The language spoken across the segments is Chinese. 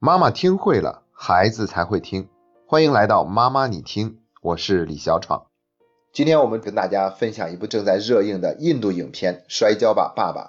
妈妈听会了，孩子才会听。欢迎来到妈妈你听，我是李小闯。今天我们跟大家分享一部正在热映的印度影片《摔跤吧，爸爸》。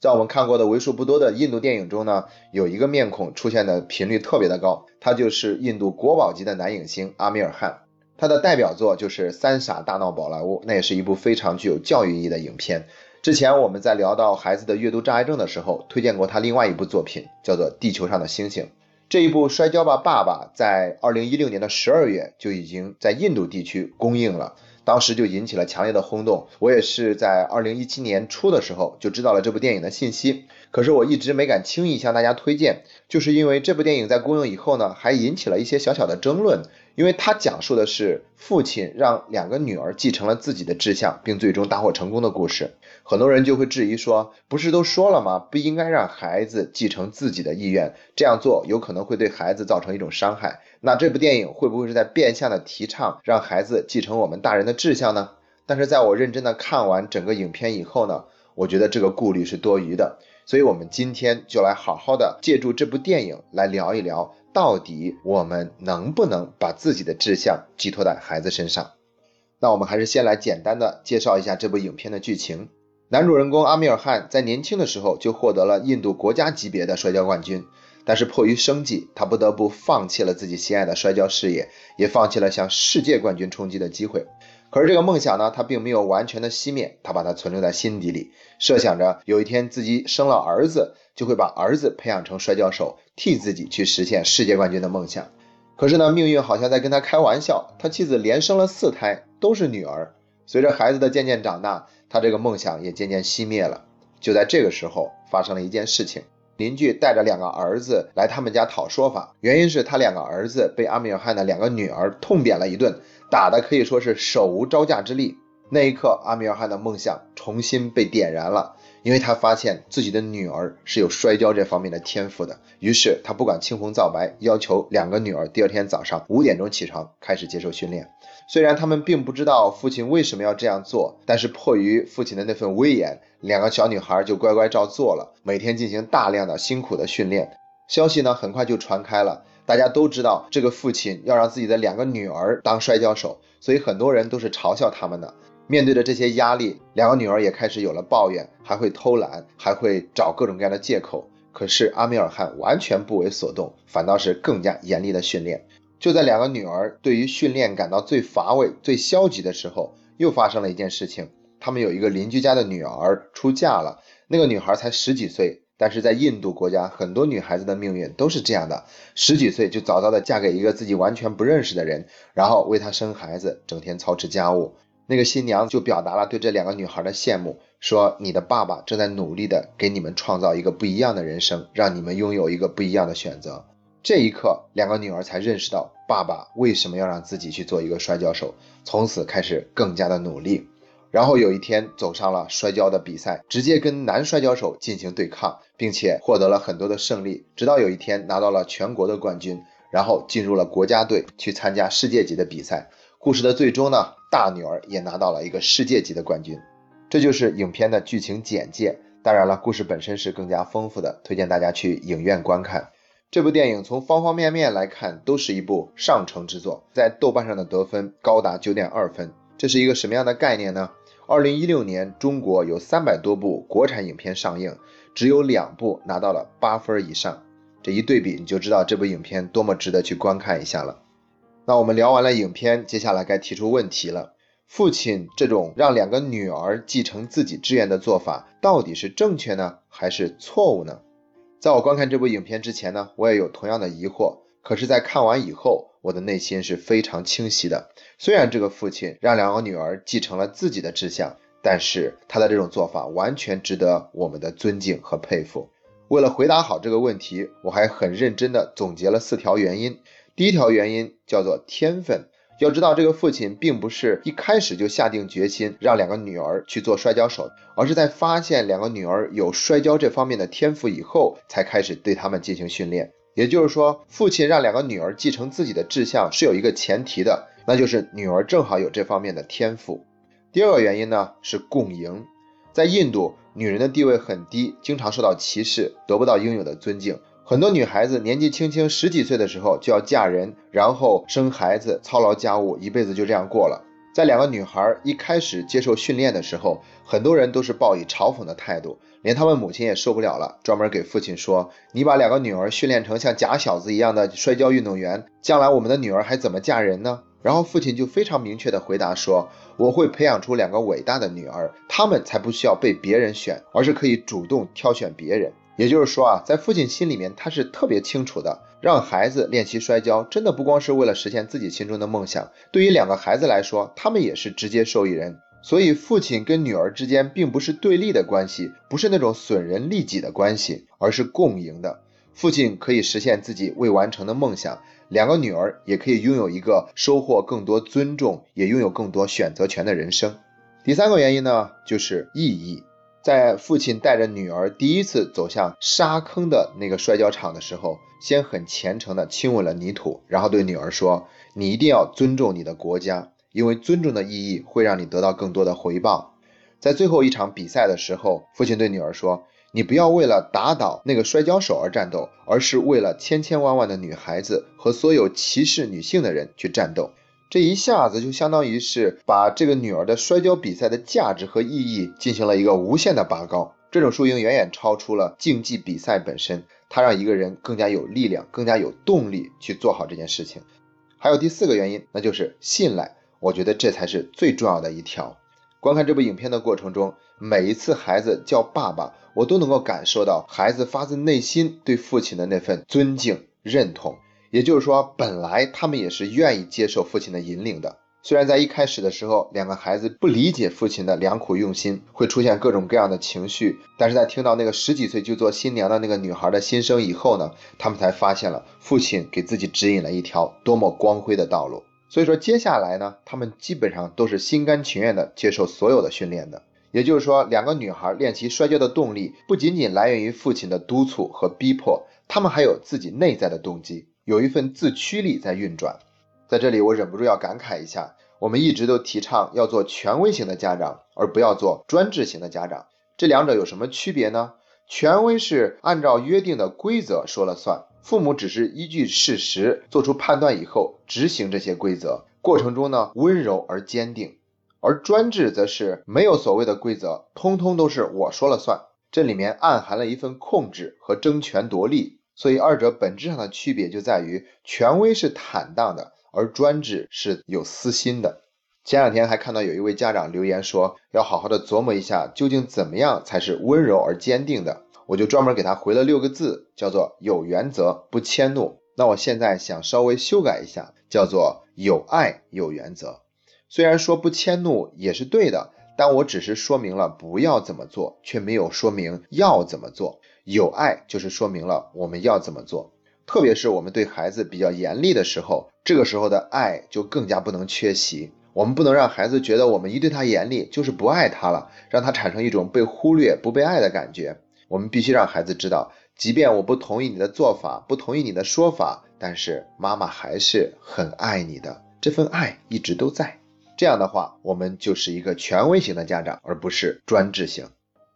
在我们看过的为数不多的印度电影中呢，有一个面孔出现的频率特别的高，他就是印度国宝级的男影星阿米尔汗。他的代表作就是《三傻大闹宝莱坞》，那也是一部非常具有教育意义的影片。之前我们在聊到孩子的阅读障碍症的时候，推荐过他另外一部作品，叫做《地球上的星星》。这一部《摔跤吧，爸爸》在二零一六年的十二月就已经在印度地区公映了，当时就引起了强烈的轰动。我也是在二零一七年初的时候就知道了这部电影的信息，可是我一直没敢轻易向大家推荐，就是因为这部电影在公映以后呢，还引起了一些小小的争论。因为他讲述的是父亲让两个女儿继承了自己的志向，并最终大获成功的故事。很多人就会质疑说，不是都说了吗？不应该让孩子继承自己的意愿，这样做有可能会对孩子造成一种伤害。那这部电影会不会是在变相的提倡让孩子继承我们大人的志向呢？但是在我认真的看完整个影片以后呢，我觉得这个顾虑是多余的。所以，我们今天就来好好的借助这部电影来聊一聊。到底我们能不能把自己的志向寄托在孩子身上？那我们还是先来简单的介绍一下这部影片的剧情。男主人公阿米尔汗在年轻的时候就获得了印度国家级别的摔跤冠军，但是迫于生计，他不得不放弃了自己心爱的摔跤事业，也放弃了向世界冠军冲击的机会。可是这个梦想呢，他并没有完全的熄灭，他把它存留在心底里，设想着有一天自己生了儿子，就会把儿子培养成摔跤手，替自己去实现世界冠军的梦想。可是呢，命运好像在跟他开玩笑，他妻子连生了四胎，都是女儿。随着孩子的渐渐长大，他这个梦想也渐渐熄灭了。就在这个时候，发生了一件事情，邻居带着两个儿子来他们家讨说法，原因是他两个儿子被阿米尔汗的两个女儿痛扁了一顿。打的可以说是手无招架之力。那一刻，阿米尔汗的梦想重新被点燃了，因为他发现自己的女儿是有摔跤这方面的天赋的。于是他不管青红皂白，要求两个女儿第二天早上五点钟起床，开始接受训练。虽然他们并不知道父亲为什么要这样做，但是迫于父亲的那份威严，两个小女孩就乖乖照做了，每天进行大量的辛苦的训练。消息呢，很快就传开了。大家都知道，这个父亲要让自己的两个女儿当摔跤手，所以很多人都是嘲笑他们的。面对着这些压力，两个女儿也开始有了抱怨，还会偷懒，还会找各种各样的借口。可是阿米尔汗完全不为所动，反倒是更加严厉的训练。就在两个女儿对于训练感到最乏味、最消极的时候，又发生了一件事情。他们有一个邻居家的女儿出嫁了，那个女孩才十几岁。但是在印度国家，很多女孩子的命运都是这样的：十几岁就早早的嫁给一个自己完全不认识的人，然后为他生孩子，整天操持家务。那个新娘就表达了对这两个女孩的羡慕，说：“你的爸爸正在努力的给你们创造一个不一样的人生，让你们拥有一个不一样的选择。”这一刻，两个女儿才认识到爸爸为什么要让自己去做一个摔跤手，从此开始更加的努力。然后有一天走上了摔跤的比赛，直接跟男摔跤手进行对抗，并且获得了很多的胜利。直到有一天拿到了全国的冠军，然后进入了国家队去参加世界级的比赛。故事的最终呢，大女儿也拿到了一个世界级的冠军。这就是影片的剧情简介。当然了，故事本身是更加丰富的，推荐大家去影院观看这部电影。从方方面面来看，都是一部上乘之作，在豆瓣上的得分高达九点二分。这是一个什么样的概念呢？二零一六年，中国有三百多部国产影片上映，只有两部拿到了八分以上。这一对比，你就知道这部影片多么值得去观看一下了。那我们聊完了影片，接下来该提出问题了：父亲这种让两个女儿继承自己志愿的做法，到底是正确呢，还是错误呢？在我观看这部影片之前呢，我也有同样的疑惑。可是，在看完以后，我的内心是非常清晰的。虽然这个父亲让两个女儿继承了自己的志向，但是他的这种做法完全值得我们的尊敬和佩服。为了回答好这个问题，我还很认真的总结了四条原因。第一条原因叫做天分。要知道，这个父亲并不是一开始就下定决心让两个女儿去做摔跤手，而是在发现两个女儿有摔跤这方面的天赋以后，才开始对他们进行训练。也就是说，父亲让两个女儿继承自己的志向是有一个前提的，那就是女儿正好有这方面的天赋。第二个原因呢是共赢，在印度，女人的地位很低，经常受到歧视，得不到应有的尊敬。很多女孩子年纪轻轻十几岁的时候就要嫁人，然后生孩子，操劳家务，一辈子就这样过了。在两个女孩一开始接受训练的时候，很多人都是抱以嘲讽的态度，连他们母亲也受不了了，专门给父亲说：“你把两个女儿训练成像假小子一样的摔跤运动员，将来我们的女儿还怎么嫁人呢？”然后父亲就非常明确的回答说：“我会培养出两个伟大的女儿，她们才不需要被别人选，而是可以主动挑选别人。”也就是说啊，在父亲心里面，他是特别清楚的，让孩子练习摔跤，真的不光是为了实现自己心中的梦想。对于两个孩子来说，他们也是直接受益人。所以，父亲跟女儿之间并不是对立的关系，不是那种损人利己的关系，而是共赢的。父亲可以实现自己未完成的梦想，两个女儿也可以拥有一个收获更多尊重，也拥有更多选择权的人生。第三个原因呢，就是意义。在父亲带着女儿第一次走向沙坑的那个摔跤场的时候，先很虔诚地亲吻了泥土，然后对女儿说：“你一定要尊重你的国家，因为尊重的意义会让你得到更多的回报。”在最后一场比赛的时候，父亲对女儿说：“你不要为了打倒那个摔跤手而战斗，而是为了千千万万的女孩子和所有歧视女性的人去战斗。”这一下子就相当于是把这个女儿的摔跤比赛的价值和意义进行了一个无限的拔高。这种输赢远远超出了竞技比赛本身，它让一个人更加有力量，更加有动力去做好这件事情。还有第四个原因，那就是信赖。我觉得这才是最重要的一条。观看这部影片的过程中，每一次孩子叫爸爸，我都能够感受到孩子发自内心对父亲的那份尊敬、认同。也就是说，本来他们也是愿意接受父亲的引领的。虽然在一开始的时候，两个孩子不理解父亲的良苦用心，会出现各种各样的情绪，但是在听到那个十几岁就做新娘的那个女孩的心声以后呢，他们才发现了父亲给自己指引了一条多么光辉的道路。所以说，接下来呢，他们基本上都是心甘情愿的接受所有的训练的。也就是说，两个女孩练习摔跤的动力不仅仅来源于父亲的督促和逼迫，他们还有自己内在的动机。有一份自驱力在运转，在这里我忍不住要感慨一下，我们一直都提倡要做权威型的家长，而不要做专制型的家长。这两者有什么区别呢？权威是按照约定的规则说了算，父母只是依据事实做出判断以后执行这些规则，过程中呢温柔而坚定；而专制则是没有所谓的规则，通通都是我说了算，这里面暗含了一份控制和争权夺利。所以，二者本质上的区别就在于，权威是坦荡的，而专制是有私心的。前两天还看到有一位家长留言说，要好好的琢磨一下，究竟怎么样才是温柔而坚定的。我就专门给他回了六个字，叫做有原则不迁怒。那我现在想稍微修改一下，叫做有爱有原则。虽然说不迁怒也是对的，但我只是说明了不要怎么做，却没有说明要怎么做。有爱就是说明了我们要怎么做，特别是我们对孩子比较严厉的时候，这个时候的爱就更加不能缺席。我们不能让孩子觉得我们一对他严厉就是不爱他了，让他产生一种被忽略、不被爱的感觉。我们必须让孩子知道，即便我不同意你的做法，不同意你的说法，但是妈妈还是很爱你的，这份爱一直都在。这样的话，我们就是一个权威型的家长，而不是专制型。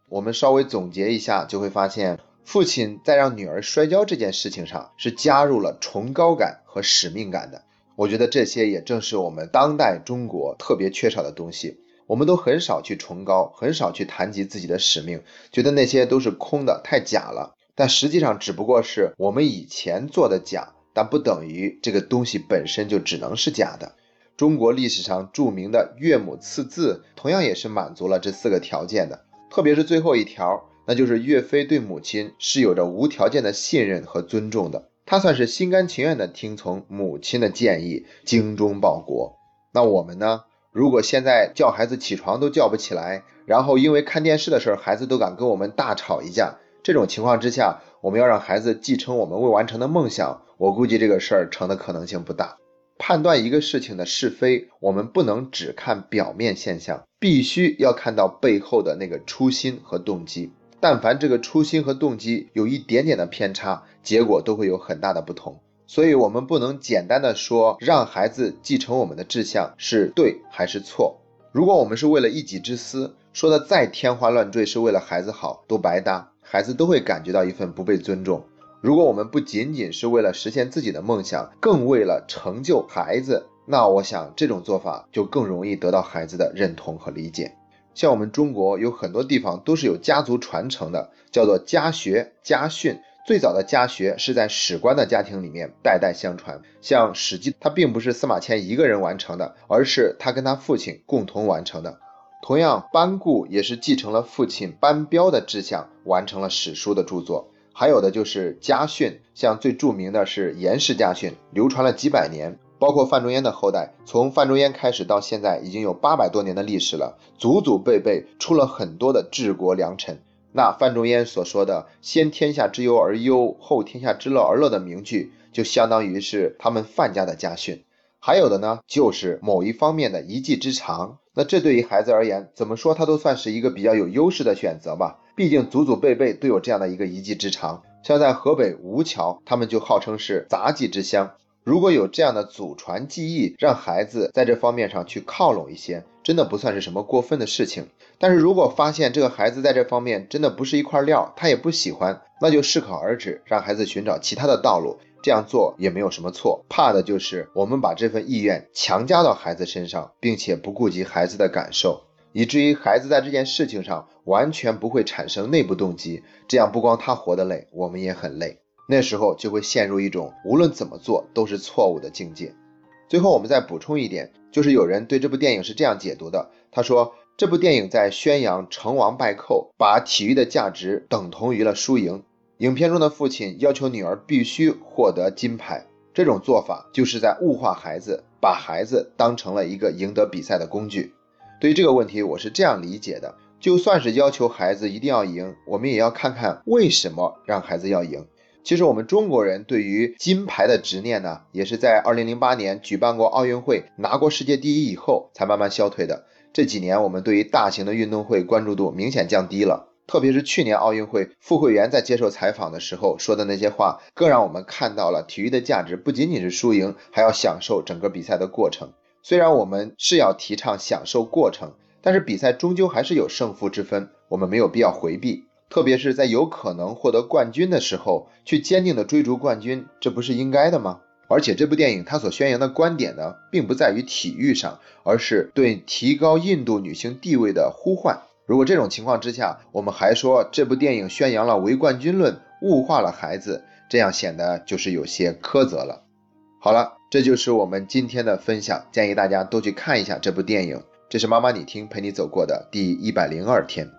我们稍微总结一下，就会发现，父亲在让女儿摔跤这件事情上是加入了崇高感和使命感的。我觉得这些也正是我们当代中国特别缺少的东西。我们都很少去崇高，很少去谈及自己的使命，觉得那些都是空的，太假了。但实际上只不过是我们以前做的假，但不等于这个东西本身就只能是假的。中国历史上著名的岳母刺字，同样也是满足了这四个条件的。特别是最后一条，那就是岳飞对母亲是有着无条件的信任和尊重的，他算是心甘情愿的听从母亲的建议，精忠报国。那我们呢？如果现在叫孩子起床都叫不起来，然后因为看电视的事儿，孩子都敢跟我们大吵一架，这种情况之下，我们要让孩子继承我们未完成的梦想，我估计这个事儿成的可能性不大。判断一个事情的是非，我们不能只看表面现象，必须要看到背后的那个初心和动机。但凡这个初心和动机有一点点的偏差，结果都会有很大的不同。所以，我们不能简单的说让孩子继承我们的志向是对还是错。如果我们是为了一己之私，说的再天花乱坠，是为了孩子好，都白搭，孩子都会感觉到一份不被尊重。如果我们不仅仅是为了实现自己的梦想，更为了成就孩子，那我想这种做法就更容易得到孩子的认同和理解。像我们中国有很多地方都是有家族传承的，叫做家学家训。最早的家学是在史官的家庭里面代代相传。像《史记》，它并不是司马迁一个人完成的，而是他跟他父亲共同完成的。同样，班固也是继承了父亲班彪的志向，完成了史书的著作。还有的就是家训，像最著名的是颜氏家训，流传了几百年。包括范仲淹的后代，从范仲淹开始到现在，已经有八百多年的历史了，祖祖辈辈出了很多的治国良臣。那范仲淹所说的“先天下之忧而忧，后天下之乐而乐”的名句，就相当于是他们范家的家训。还有的呢，就是某一方面的一技之长。那这对于孩子而言，怎么说他都算是一个比较有优势的选择吧。毕竟祖祖辈辈都有这样的一个一技之长。像在河北吴桥，他们就号称是杂技之乡。如果有这样的祖传技艺，让孩子在这方面上去靠拢一些，真的不算是什么过分的事情。但是如果发现这个孩子在这方面真的不是一块料，他也不喜欢，那就适可而止，让孩子寻找其他的道路。这样做也没有什么错，怕的就是我们把这份意愿强加到孩子身上，并且不顾及孩子的感受，以至于孩子在这件事情上完全不会产生内部动机。这样不光他活得累，我们也很累。那时候就会陷入一种无论怎么做都是错误的境界。最后我们再补充一点，就是有人对这部电影是这样解读的，他说这部电影在宣扬成王败寇，把体育的价值等同于了输赢。影片中的父亲要求女儿必须获得金牌，这种做法就是在物化孩子，把孩子当成了一个赢得比赛的工具。对于这个问题，我是这样理解的：就算是要求孩子一定要赢，我们也要看看为什么让孩子要赢。其实我们中国人对于金牌的执念呢，也是在2008年举办过奥运会拿过世界第一以后才慢慢消退的。这几年我们对于大型的运动会关注度明显降低了。特别是去年奥运会，傅慧媛在接受采访的时候说的那些话，更让我们看到了体育的价值不仅仅是输赢，还要享受整个比赛的过程。虽然我们是要提倡享受过程，但是比赛终究还是有胜负之分，我们没有必要回避。特别是在有可能获得冠军的时候，去坚定的追逐冠军，这不是应该的吗？而且这部电影它所宣扬的观点呢，并不在于体育上，而是对提高印度女性地位的呼唤。如果这种情况之下，我们还说这部电影宣扬了唯冠军论，物化了孩子，这样显得就是有些苛责了。好了，这就是我们今天的分享，建议大家都去看一下这部电影。这是妈妈你听陪你走过的第一百零二天。